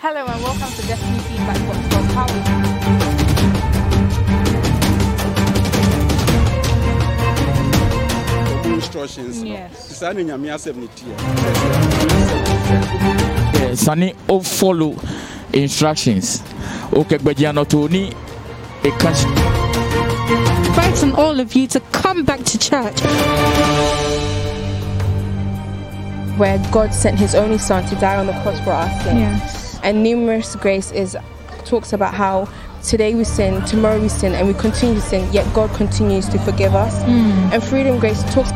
Hello and welcome to Destiny Feedback Box for Power. ɔbu instructions no Yes. saa ne nyame asɛm ne tie Yeah, eh, sani o follow instructions o kẹgbẹjì anọtò ní ẹka inviting all of you to come back to church. where God sent his only son to die on the cross for our sin. Yes. And numerous grace is talks about how today we sin, tomorrow we sin, and we continue to sin, yet God continues to forgive us. And freedom grace talks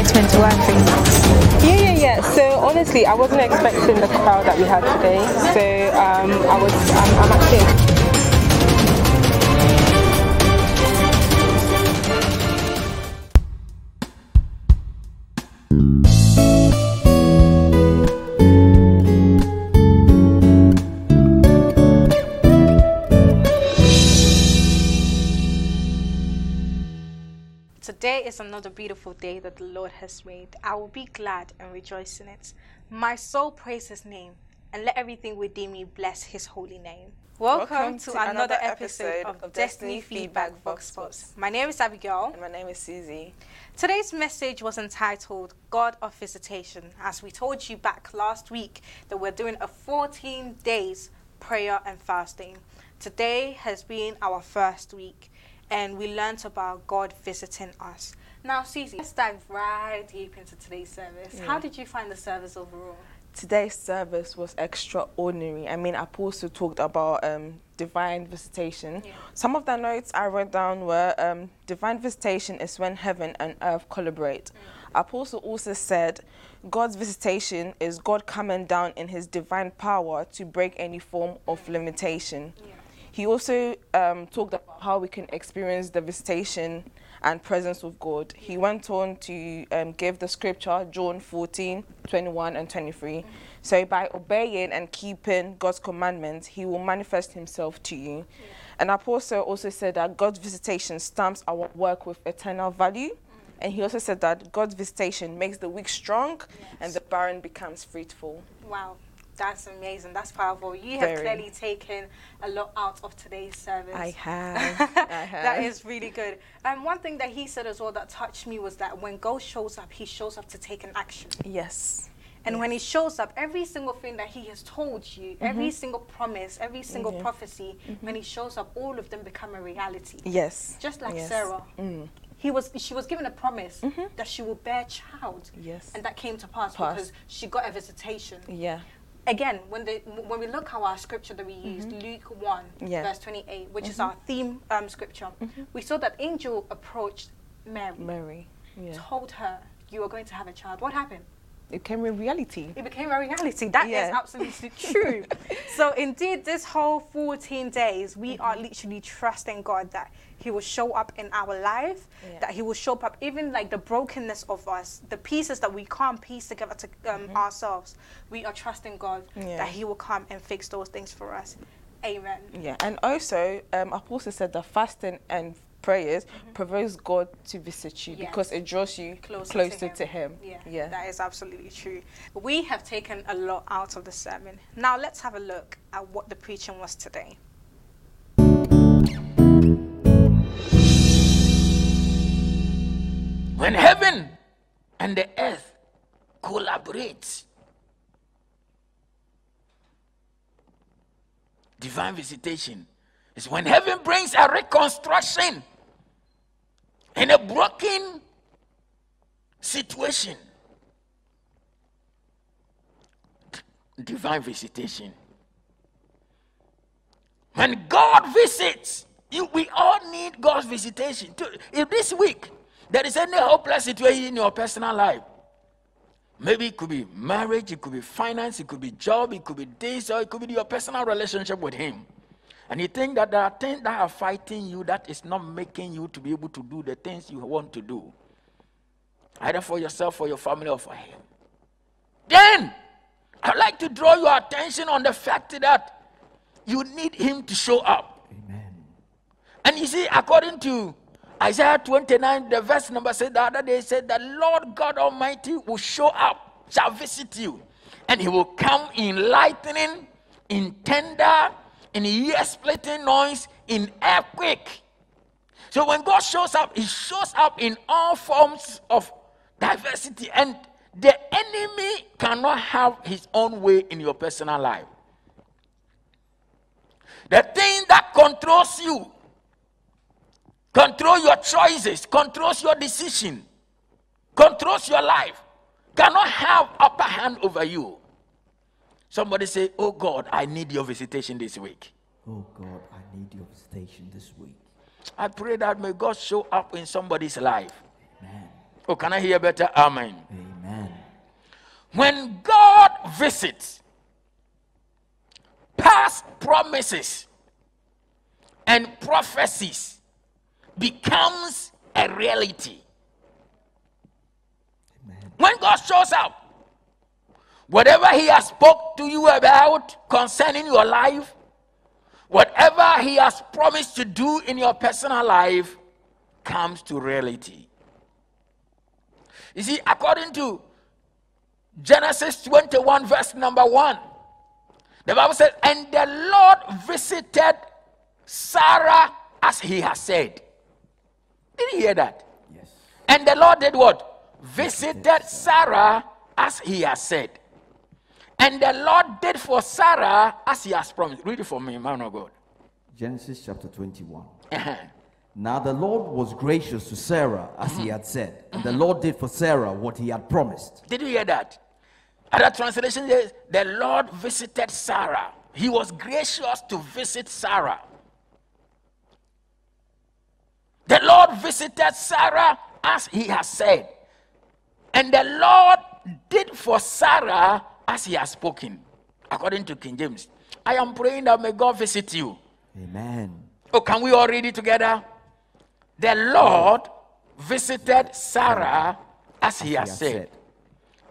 Explain to work. Yeah, yeah, yeah. So honestly, I wasn't expecting the crowd that we had today. So um, I was, I'm, I'm actually. Is another beautiful day that the Lord has made. I will be glad and rejoice in it. My soul praise his name, and let everything within me bless his holy name. Welcome, to, another, episode, of, Destiny Feedback Vox Pops. My name is Abigail. And my name is Susie. Today's message was entitled God of Visitation. As we told you back last week that we're doing a 14 days prayer and fasting. Today has been our first week and we learnt about God visiting us. Now, Susie, let's dive right deep into today's service. How did you find the service overall? Today's service was extraordinary. I mean, Apostle talked about um, divine visitation. Yeah. Some of the notes I wrote down were um, divine visitation is when heaven and earth collaborate. Apostle also said God's visitation is God coming down in his divine power to break any form of limitation. He also um, talked about how we can experience the visitation and presence of God. He went on to um, give the scripture, John 14, 21, and 23. So, by obeying and keeping God's commandments, He will manifest Himself to you. And Apostle also said that God's visitation stamps our work with eternal value. And he also said that God's visitation makes the weak strong and the barren becomes fruitful. Wow, that's amazing. That's powerful. You have Very. clearly taken a lot out of today's service. I have. I have. that is really good. And one thing that he said as well that touched me was that when God shows up, he shows up to take an action. Yes. And when he shows up, every single thing that he has told you, every mm-hmm. single promise, every single Yeah. prophecy, mm-hmm. when he shows up, all of them become a reality. Yes. Just like Yes. Sarah. Mm. He was she was given a promise that she will bear child. Yes. And that came to pass Pass. because she got a visitation. Yeah. Again, when the when we look at our scripture that we used, Luke 1, Mm-hmm. Yeah. Mm-hmm. verse 28, which is our theme um, scripture, we saw that angel approached Mary, Mary. Yeah. told her, You are going to have a child. What happened? It became a reality. It became a reality. That is Yeah. absolutely true. so, indeed, this whole 14 days, we are Mm-hmm. literally trusting God that He will show up in our life, Yeah. that He will show up even like the brokenness of us, the pieces that we can't piece together to um, ourselves. We are trusting God Mm-hmm. Yeah. that He will come and fix those things for us. Amen. Yeah. And also, um, Apostle said that fasting and prayers mm-hmm. provokes God to visit you Yes. because it draws you Closer, closer, to, to him. Him. Yeah, that is absolutely true. We have taken a lot out of the sermon. Now let's have a look at what the preaching was today. When heaven and the earth collaborate, divine visitation is when heaven brings a reconstruction in a broken situation. Divine visitation. When God visits, you, we all need God's visitation. If this week there is any hopeless situation in your personal life, maybe it could be marriage, it could be finance, it could be job, it could be this, or it could be your personal relationship with Him. And you think that there are things that are fighting you that is not making you to be able to do the things you want to do, either for yourself, for your family, or for Him. Then I'd like to draw your attention on the fact that you need Him to show up. Amen. And you see, according to Isaiah 29, the verse number said the other day said the Lord God Almighty will show up, shall visit you, and he will come in lightning, in thunder, in ear splitting noise, in earthquake. So when God shows up, he shows up in all forms of diversity, and the enemy cannot have his own way in your personal life. The thing that controls you, control your choices, controls your decision, controls your life, cannot have upper hand over you. Somebody say, Oh God, I need your visitation this week. Oh God, I need your visitation this week. I pray that may God show up in somebody's life. Amen. Oh, can I hear better? Amen. Amen. When God visits, past promises and prophecies becomes a reality. Amen. When God shows up, whatever He has spoke to you about concerning your life, whatever He has promised to do in your personal life, comes to reality. You see, according to Genesis 21, verse number 1, the Bible says, And the Lord visited Sarah as he has said. Did you hear that? Yes. And the Lord did what? Visited Sarah as he has said. And the Lord did for Sarah as he has promised. Read it for me, man of God. Genesis chapter 21. Uh-huh. Now the Lord was gracious to Sarah as he had said, and the Lord did for Sarah what he had promised. Did you hear that? Other translation says, the Lord visited Sarah. He was gracious to visit Sarah. The Lord visited Sarah as he has said. And the Lord did for Sarah as he has spoken. According to King James. I am praying that may God visit you. Amen. Oh, can we all read it together? The Lord visited Sarah as he has said.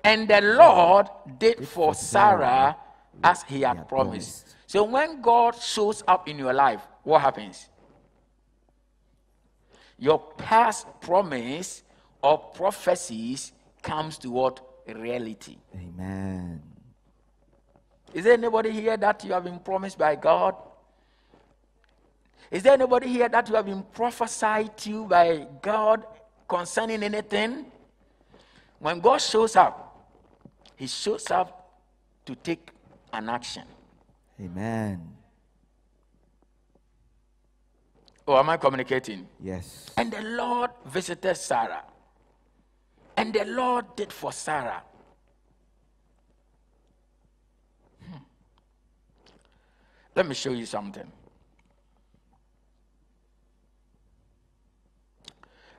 And the Lord did for Sarah as he had promised. So when God shows up in your life, what happens? Your past promise or prophecies comes to what? Reality. Amen. Is there anybody here that you have been promised by God? Is there anybody here that you have been prophesied to by God concerning anything? When God shows up, He shows up to take an action. Amen. Oh, am I communicating? Yes. And the Lord visited Sarah. And the Lord did for Sarah. Hmm. Let me show you something.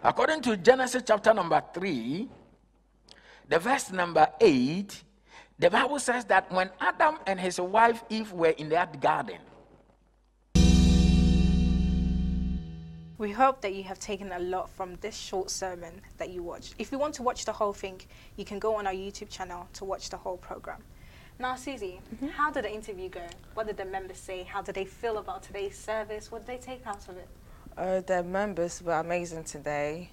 According to Genesis chapter number 3, the verse number 8, the Bible says that when Adam and his wife Eve were in that garden, We hope that you have taken a lot from this short sermon that you watched. If you want to watch the whole thing, you can go on our YouTube channel to watch the whole program. Now, Susie, how did the interview go? What did the members say? How did they feel about today's service? What did they take out of it? Uh, the members were amazing today.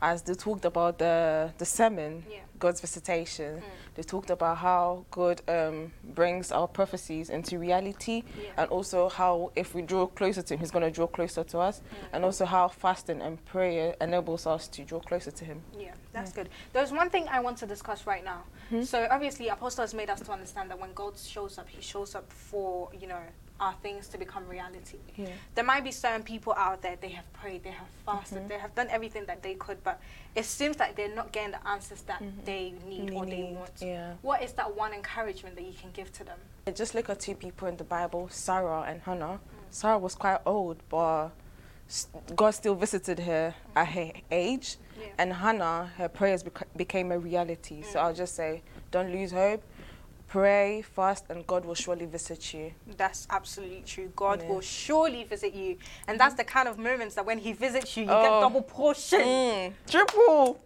As they talked about the, the sermon, Yeah. God's visitation, mm. they talked about how God um, brings our prophecies into reality Yeah. and also how if we draw closer to Him, He's going to draw closer to us, mm. and also how fasting and prayer enables us to draw closer to Him. Yeah, that's good. There's one thing I want to discuss right now. Hmm? So obviously, Apostle has made us to understand that when God shows up, He shows up for you know our things to become reality. Yeah. There might be certain people out there they have prayed, they have fasted, mm-hmm. they have done everything that they could, but it seems like they're not getting the answers that mm-hmm. they need or they Need, want. yeah. What is that one encouragement that you can give to them? Just look at two people in the Bible, Sarah and Hannah. Mm. Sarah was quite old, but God still visited her at her age. Yeah. And Hannah, her prayers bec- became a reality. So mm. I'll just say, don't lose hope. Pray, fast, and God will surely visit you. That's absolutely true. God Yeah. will surely visit you, and that's the kind of moments that when He visits you, you get Oh. double portion. Mm, triple.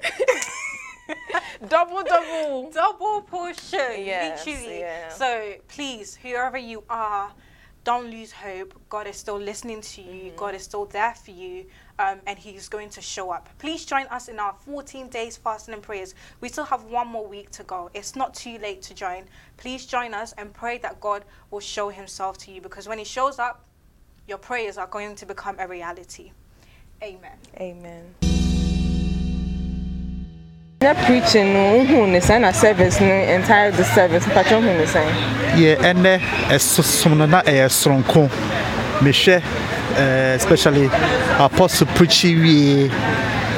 double, double. double portion. Yes, literally. yeah. So please, whoever you are, don't lose hope. God is still listening to you. Mm-hmm. God is still there for you. Um, and He's going to show up. Please join us in our 14 days fasting and prayers. We still have one more week to go. It's not too late to join. Please join us and pray that God will show Himself to you because when He shows up, your prayers are going to become a reality. Amen. Amen. na preaching no wohu ne sɛn na service no entire the service mpatwɛ hu ne sɛn yɛ ɛnɛ ɛsosom mehwɛ uh, especially apostle preaching wie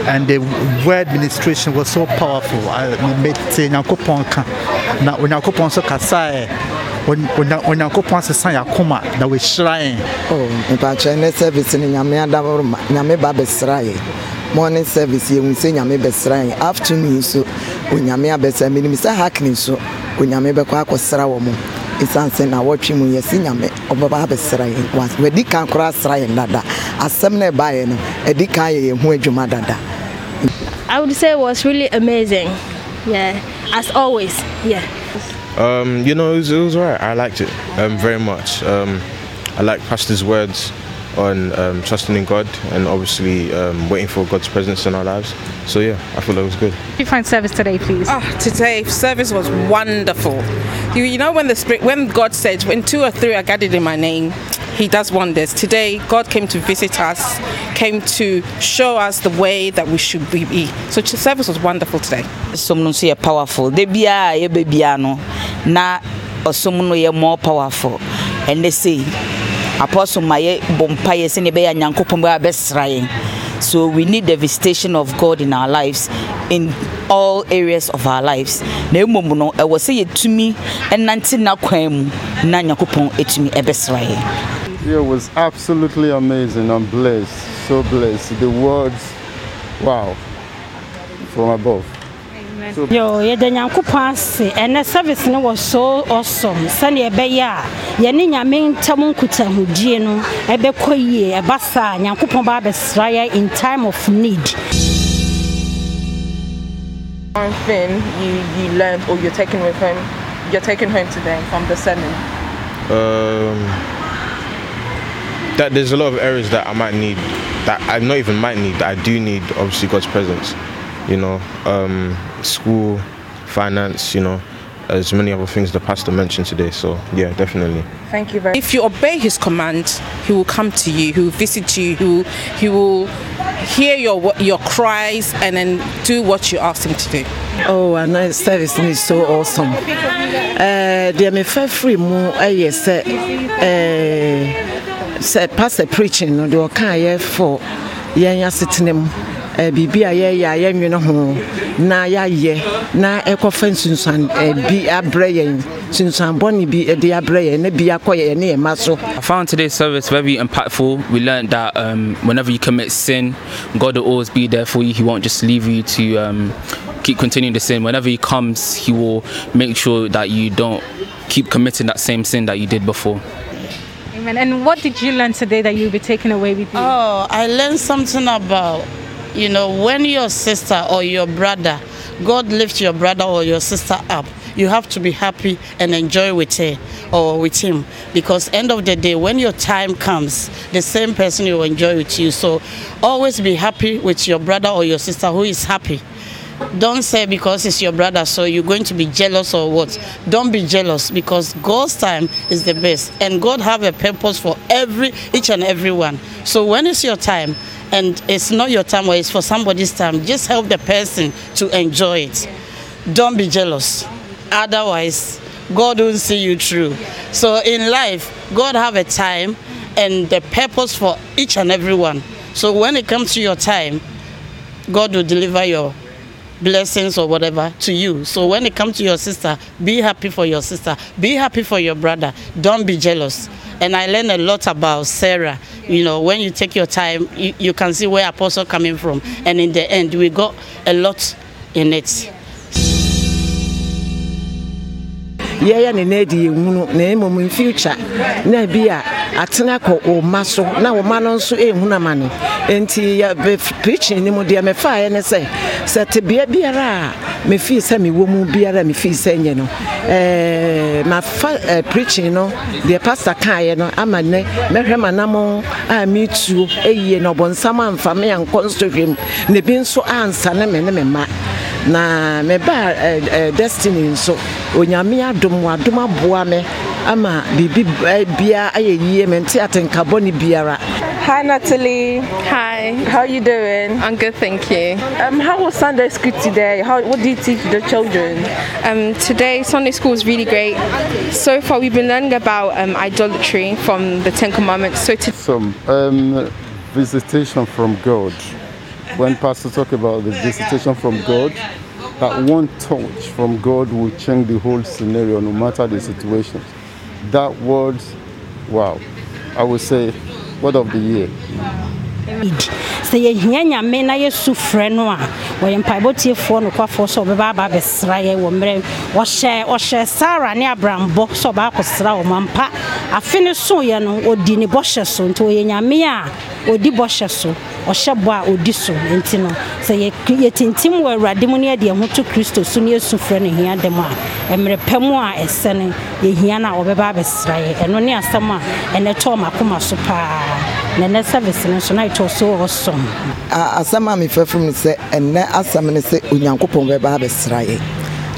and the word administration was so powerful. Mete nyankopɔn ka. Na onyankopɔn nso kasaɛ onyankopɔn asesa yɛakoma na wɔahyira yɛn mpakyɛ ne service no nyame adaworoma nyame ba bɛsra yɛ morning service yɛhu sɛ nyame bɛsra yɛn afternoon nso onyame abɛsra menim sɛ hakne so onyame bɛkɔ akɔsra wɔ mo ɛsiane sɛ na wɔtwe mu yɛsi nyame ɔbɛba abɛsra yɛn wadi kan koraa sra yɛn dada asɛm no ɛbaeɛ no adi kan yɛ yɛn ho adwuma dada I would say it was really amazing. Yeah, as always. Yeah. Um, you know, it was, it was alright. I liked it um, very much. Um, I like Pastor's words on um, trusting in God and obviously um, waiting for God's presence in our lives. So yeah, I feel it was good. you find service today, please? Ah, today service was wonderful. You, you know when the spirit, when God said, "When two or three are gathered in my name," He does wonders. Today, God came to visit us, came to show us the way that we should be. So ch- service was wonderful today. som no nso yɛ powerful They be a yɛbɛ bia no na ɔsom no yɛ more powerful and they sei apostle ma yɛ bɔ mpayɛ sɛnea ɛbɛyɛ a nyankopɔn bɛa bɛsra yɛn so we need the visitation of god in our lives in all areas of our lives na mmom no ɛwɔ sɛ yɛtumi ɛnante n'akwan mu na nyankopɔn ɛtumi ɛbɛsra yɛn it was absolutely amazing. I'm blessed, so blessed. The words, wow, from above. Yo yɛda nyankopɔn ase. Ɛnɛ service no was so awesome. Sɛnea ɛbɛyɛ a yɛne nyame ntam nkutahodie no ɛbɛkɔ yie ɛba saa. Nyankopɔn ba abɛsra yɛ in time of need. One thing you you learned or you're taking with him you're taking home today from the sermon. Um, that there's a lot of areas that I might need, that I not even might need, that I do need obviously God's presence. You know, um, school, finance, you know, as many other things the pastor mentioned today. So yeah, definitely. Thank you very much. If you obey His command, He will come to you. He will visit you. He will, he will hear your your cries and then do what you ask Him to do. Oh, and that service is so awesome. Uh, deɛ mefa firi mu ɛyɛ sɛ sɛ pastor preaching no deɛ ɔkaeɛ for yɛn asetena mu biribi a yɛyɛ a yɛnwene ho na yɛayɛ na ɛkɔfa nsunsuan uh, bi abrɛ yɛn sunsuan bi de abrɛ yɛn na bi akɔ yɛn ne yɛn ma so I found today's service very impactful. We learned that um, whenever you commit sin, God will always be there for you. He won't just leave you to um, keep continuing the sin. Whenever He comes, He will make sure that you don't keep committing that same sin that you did before. Amen. And what did you learn today that you'll be taking away with you? Oh, I learned something about, you know, when your sister or your brother, God lifts your brother or your sister up, you have to be happy and enjoy with her or with him. Because end of the day when your time comes the same person will enjoy with you. So always be happy with your brother or your sister who is happy. Don't say because it's your brother so you're going to be jealous or what. Don't be jealous because god's time is the best. And god have a purpose for every each and every one. So when it's your time and it's not your time or it's for somebody's time just help the person to enjoy it don't be jealous otherwise god won't see you through so in life god have a time and the purpose for each and every one so when it comes to your time god will deliver your blessings or whatever to you. So when it comes to your sister, be happy for your sister. Be happy for your brother. Don't be jealous. And I learned a lot about Sarah. You know, when you take your time, you, you can see where Apostle coming from. And in the end, we got a lot in it. Yɛyɛ ne na adi yɛhunu na mmom in future na bi a atena kɔ mma so na mma no nso ɛhunu amane enti yɛ preaching no mu deɛ mefaeɛ ne sɛ sɛ tebea biara a mefii sɛ mewɔ mu biara mefii sɛ nyɛ no. Ɛɛ mafa ɛɛ preaching no deɛ pastor kaeɛ no ama nnɛ mɛhwɛ m'anam a metuo ɛyie na ɔbɔnsam amfa me ankɔ nsɔhwɛ mu. Na ebi nso ansane me ne me mma na meba ɛ ɛ destiny nso onyame adom wadom aboa me ama biribi ɛ biara ayɛ yie mente atenkabɔ ne biara Hi Natalie. Hi. How are you doing? I'm good, thank you. Um, how was Sunday school today? How what do you teach the children? Um, today Sunday school was really great. So far, we've been learning about um, idolatry from the Ten Commandments. So to Some um, visitation from God. When Pastor talk about the visitation from God, that one touch from God will change the whole scenario, no matter the situation. That word, wow, I would say, word of the year. sɛ yɛhia nyame na yɛsu frɛ no a wɔyɛ mpaebɔtiefoɔ nokwafoɔ sɛ ɔbɛba aba abɛsra yɛ wɔ mmerɛ ɔhyɛ ɔhyɛ sara ne abrambɔ sɛ ɔba akɔsra wɔ ampa. Afe no soeɛ no ɔdi ne bɔhyɛ so. Nti ɔyɛ nyame a ɔdi bɔhyɛ so. Ɔhyɛ bɔ a ɔdi so. Nti no sɛ yɛ- yɛtintim wɔ awurade mu ne yɛde yɛn ho to kristo so ne yɛsu frɛ no hia dɛm a mmerɛ pɛ mu a ɛsɛ no yɛhia no a wɔbɛba abɛsra yɛ ɛno ne asɛm a ɛnɛ tɔɔ makoma so paa na ɛnɛ service no nso na ɛtɔ so awesome A- asɛm a mefɛ fom no sɛ ɛnnɛ asɛm no sɛ onyankopɔn bɛba abɛsra yɛ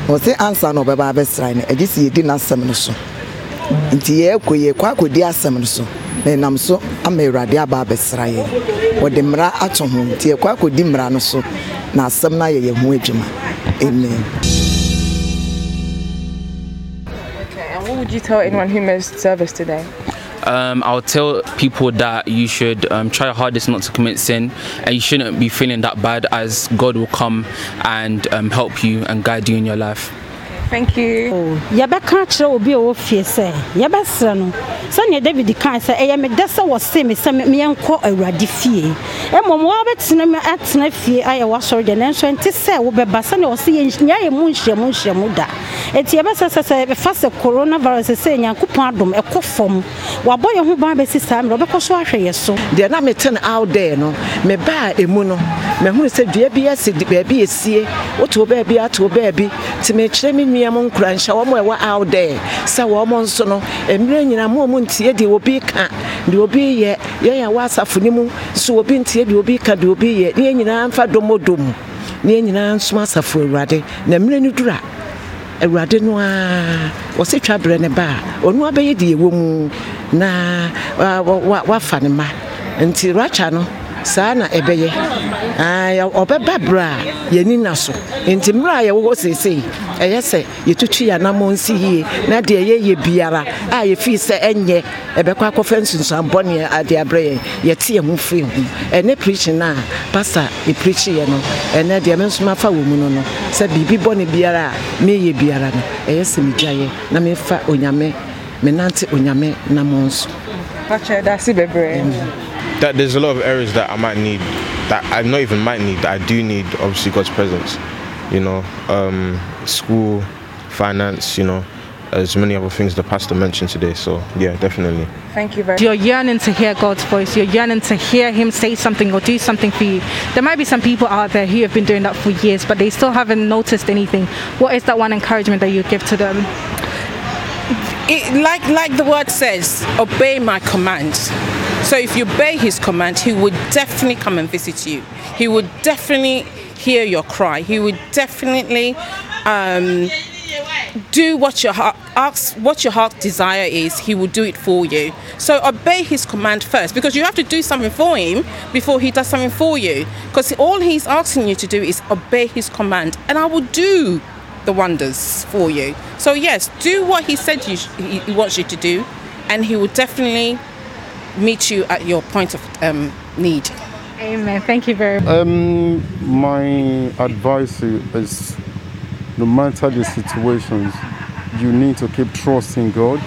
na ɔse ansa na ɔbɛba abɛsra yɛ no ɛgye sɛ yɛdi n'asɛm no so. Nti yɛɛkɔ yɛkɔ akɔdi asɛm no so. Na ɛnam so ama awurade aba abɛsra yɛ wɔde mmara ato ho. Nti yɛkɔ akɔdi mmara no so na asɛm no ayɛ yɛn ho adwuma. Amen. Okay, and what would you tell anyone who missed service today? Um, I'll tell people that you should um, try your hardest not to commit sin and you shouldn't be feeling that bad as God will come and um, help you and guide you in your life. Thank you. yɛbɛka akyerɛ obi a ɔwɔ fie sɛ yɛbɛsrɛ no sɛnea david kan sɛ ɛyɛ medɛ sɛ wɔse me sɛ me- meɛnkɔ awurade fie mmom woabɛtena mu atena fie ayɛ w'asɔre deɛ nanso ɛnte sɛ wobɛba sɛnea ɔse yɛnya yɛ mu nhyiamu nhyiamu da ɛnti yɛbɛsɛ sɛ sɛ yɛbɛfa sɛ coronavirus sɛ nyankopɔn adom ɛkɔ fam wabɔ yɛn ho ban bɛsi saa mmerɛ ɔbɛkɔ so ahwɛ yɛ so. Deɛ na mete no out there no mebaa ɛmu no mahunu sɛ dua bi asi baabi ɛsie woto wo baabi ato baabi. Nti mekyerɛ me nua mo nkuranhyɛ wɔ m ɛwɔ out there. Sɛ wɔ mo nso no mmerɛ nyina mo mu ntie deɛ obi ka deɛ obi yɛ yɛn a wɔ asafo no mu so obi ntie deɛ obi ka deɛ obi yɛ ne yɛn nyinaa mfa dɔmmɔdɔm ne yɛn nyinaa nsom asafo awurade. Na mmerɛ no duru a awurade no a wɔsɛ twa berɛ ne ba a ɔno abɛyɛ deɛ ɛwɔ mu. Na wa- wa- wa- wafa ne ma nti rakya no saa na ɛbɛyɛ. Yɛ- ɔbɛba berɛ a yɛni na so. Nti mmerɛ a yɛwɔ seesei ɛyɛ sɛ yɛtutu yɛ nsi yie na deɛ yɛyɛ biara a yɛfii sɛ ɛnyɛ ɛbɛkɔ akɔfa nsunsuanbɔne ade aberɛ yɛn yɛte yɛn ho firi ho. Ɛnɛ preaching no a pastor ɛpreachiyɛ no ɛnɛ deɛ me nso mafa wɔ mu no no sɛ biribi bɔne biara a meyɛ biara no ɛyɛ sɛ megyaeɛ na mefa onyame menante onyame namɔ nso. Pacha, that's it, baby. That there's a lot of areas that I might need, that I not even might need, that I do need obviously God's presence. You know, um, school, finance, you know, as many other things the pastor mentioned today. So yeah, definitely. Thank you very much. You're yearning to hear God's voice. You're yearning to hear Him say something or do something for you. There might be some people out there who have been doing that for years, but they still haven't noticed anything. What is that one encouragement that you give to them? it, like like the word says, obey my commands. So if you obey his command, he would definitely come and visit you. He would definitely hear your cry. He would definitely um, do what your heart asks, what your heart desire is. He will do it for you. So obey his command first, because you have to do something for him before he does something for you. Because all he's asking you to do is obey his command, and I will do the wonders for you. So yes, do what he said you he he wants you to do, and he will definitely meet you at your point of um, need. Amen. Thank you very much. Um, my advice is no matter the situations, you need to keep trusting God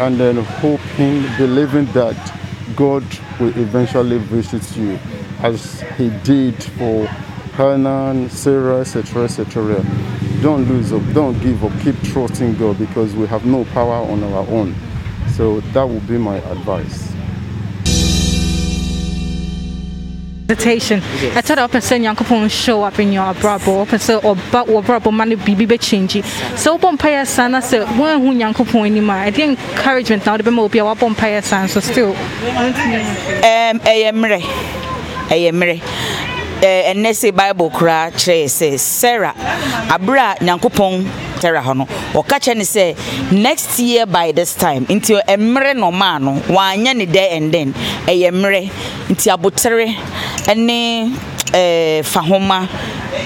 and then hoping, believing that God will eventually visit you as He did for Hannah, Sarah, etc., etc. don't lose up, don't give up, keep trusting God because we have no power on our own. So that would be my advice. Visitation. I thought I sɛ nyankopɔn show up in your abrabɔ ɔpɛ sɛ ɔba wɔbrabɔ ma no biribi bɛkyɛngyi sɛ wobɔ mpayɛ saa na sɛ woahu nyankopɔn anim a ɛdeɛ encouragement na wode bɛma obi a wabɔ mpayɛ saa nso still. Um, ɛyɛ mmerɛ ɛyɛ mmerɛ ɛnɛ sɛ bible koraa kyerɛ sɛ sarah aberɛ a nyankopɔn sarah hɔ no ɔka ne sɛ next year by this time nti mmerɛ na ɔmaa no wanyɛ ne there and then ɛyɛ mmerɛ. Nti abotere ne ɛɛ fahoma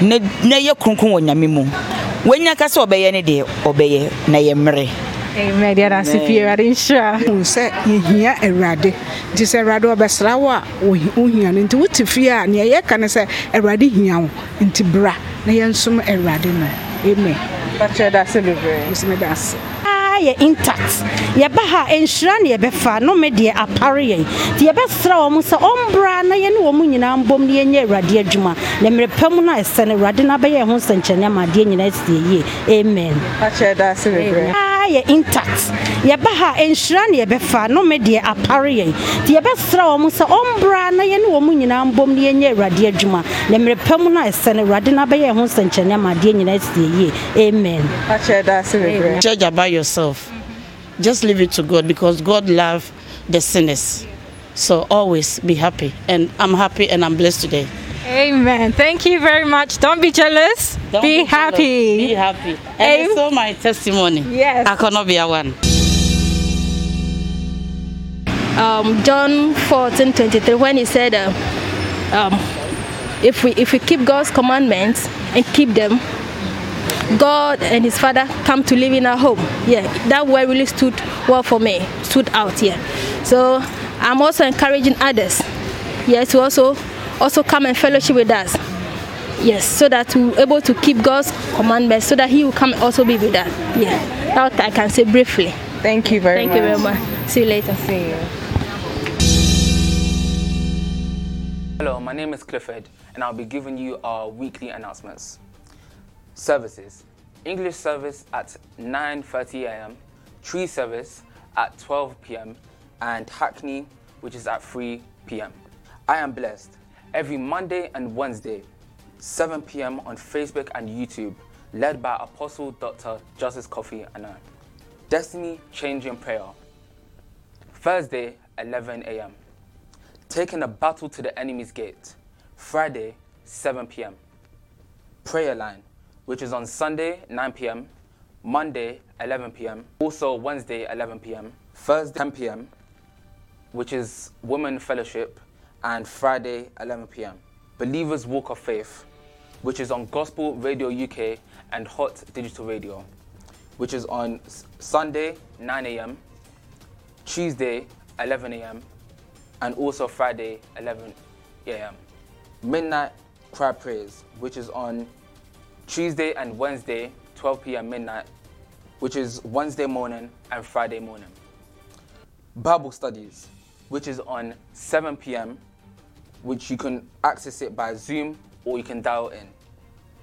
na na yɛ kronkron wɔ nyame mu. Wɔnya ka sɛ ɔbɛyɛ ne deɛ ɔbɛyɛ na yɛ mmerɛ. Amen. Deɛ ase pii awurade nhyira. Hu sɛ yɛhia awurade. Nti sɛ awurade ɔbɛsra wo a wohi- wohia no. Nti wote fie a neɛ yɛka ne sɛ awurade hia wo. Nti bra na yɛnsom awurade no. Amen Bàtchɛ da ase bebree. mesome da ase Ah, yɛ intact. Yɛba ha nhyira ne yɛbɛfa. Nome deɛ apare yɛn. Nti yɛbɛsrɛ wɔ mo sɛ ɔmbra na yɛne wɔ mu nyinaa mbom na yɛnyɛ awurade adwuma. Na mmerɛ pa mu no a ɛsɛ no awurade no abɛyɛ ho nsɛnkyɛnne ama adeɛ nyinaa sie yie. Amen Yɛ intact yɛba ha nhyira ne yɛbɛfa nome deɛ apare yɛn nti yɛbɛsrɛ wɔ mo sɛ ɔmbra na yɛne wɔ mu nyinaa mbom na yɛnyɛ awurade adwuma na mmerɛ pa mu no a ɛsɛ no awurade no abɛyɛ ho nsɛnkyɛnne ama adeɛ nyinaa sie yie amen. Judge about yourself. Just leave it to God because God loves the sinners. So always be happy. And I'm happy and I'm blessed today. Amen. Thank you very much. Don't be jealous. Don't be, be jealous. happy. Be happy. And it's so my testimony. Yes. I cannot be a one. um, John 14 23, when he said, uh, um, if, we, if we keep God's commandments and keep them, God and His Father come to live in our home. Yeah, that word really stood well for me, stood out here. So I'm also encouraging others, yeah, to also also come and fellowship with us. Yes, so that we're able to keep God's commandments, so that He will come and also be with us. Yeah, that I can say briefly. Thank you very much. Thank you very much. much. See you later. See you. Hello, my name is Clifford, and I'll be giving you our weekly announcements. Services English service at 9:30 a.m., Twi service at 12 p.m., and Hackney, which is at 3 p.m. I am blessed every Monday and Wednesday, 7 p.m. on Facebook and YouTube, led by Apostle Dr. Justice Coffee and I. Destiny Changing Prayer. Thursday, 11 a.m. Taking a battle to the enemy's gate. Friday, 7 p.m. Prayer line, which is on Sunday, 9 p.m., Monday, 11 p.m., also Wednesday, 11 p.m., Thursday, 10 p.m., which is Women Fellowship, and Friday, 11 p.m. Believers Walk of Faith, which is on Gospel Radio UK and Hot Digital Radio, which is on Sunday, 9 a.m., Tuesday, 11 a.m., and also Friday, 11 a.m. Midnight Cry Praise, which is on Tuesday and Wednesday, 12 p.m. midnight, which is Wednesday morning and Friday morning. Bible Studies, which is on 7 p.m., which you can access it by Zoom or you can dial in.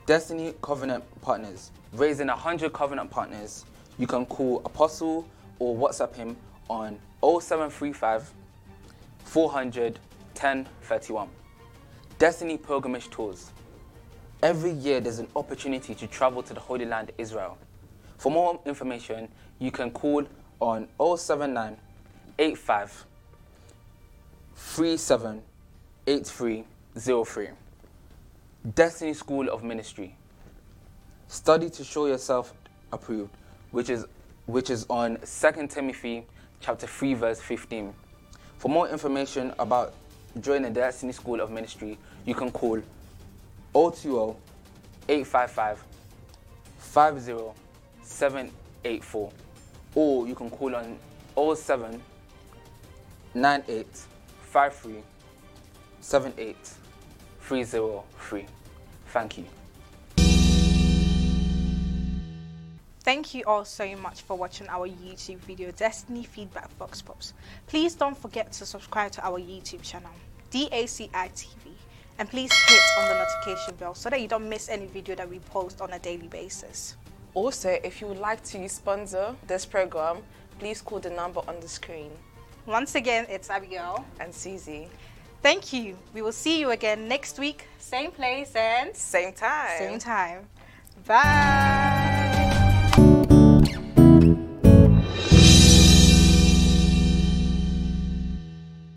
Destiny Covenant Partners, raising 100 covenant partners. You can call Apostle or WhatsApp him on 0735 400 1031. Destiny Pilgrimage Tours. Every year there's an opportunity to travel to the Holy Land, Israel. For more information, you can call on 079 85 37 8303. Destiny School of Ministry. Study to show yourself approved, which is which is on 2 Timothy chapter 3 verse 15. For more information about joining the Destiny School of Ministry, you can call 020 855 50784 or you can call on 07 98 53 78303. Thank you. Thank you all so much for watching our YouTube video Destiny Feedback Vox Pops. Please don't forget to subscribe to our YouTube channel, DACI TV, and please hit on the notification bell so that you don't miss any video that we post on a daily basis. Also, if you would like to sponsor this program, please call the number on the screen. Once again, it's Abigail and Susie. Thank you. We will see you again next week. Same place and same time. Same time. Bye.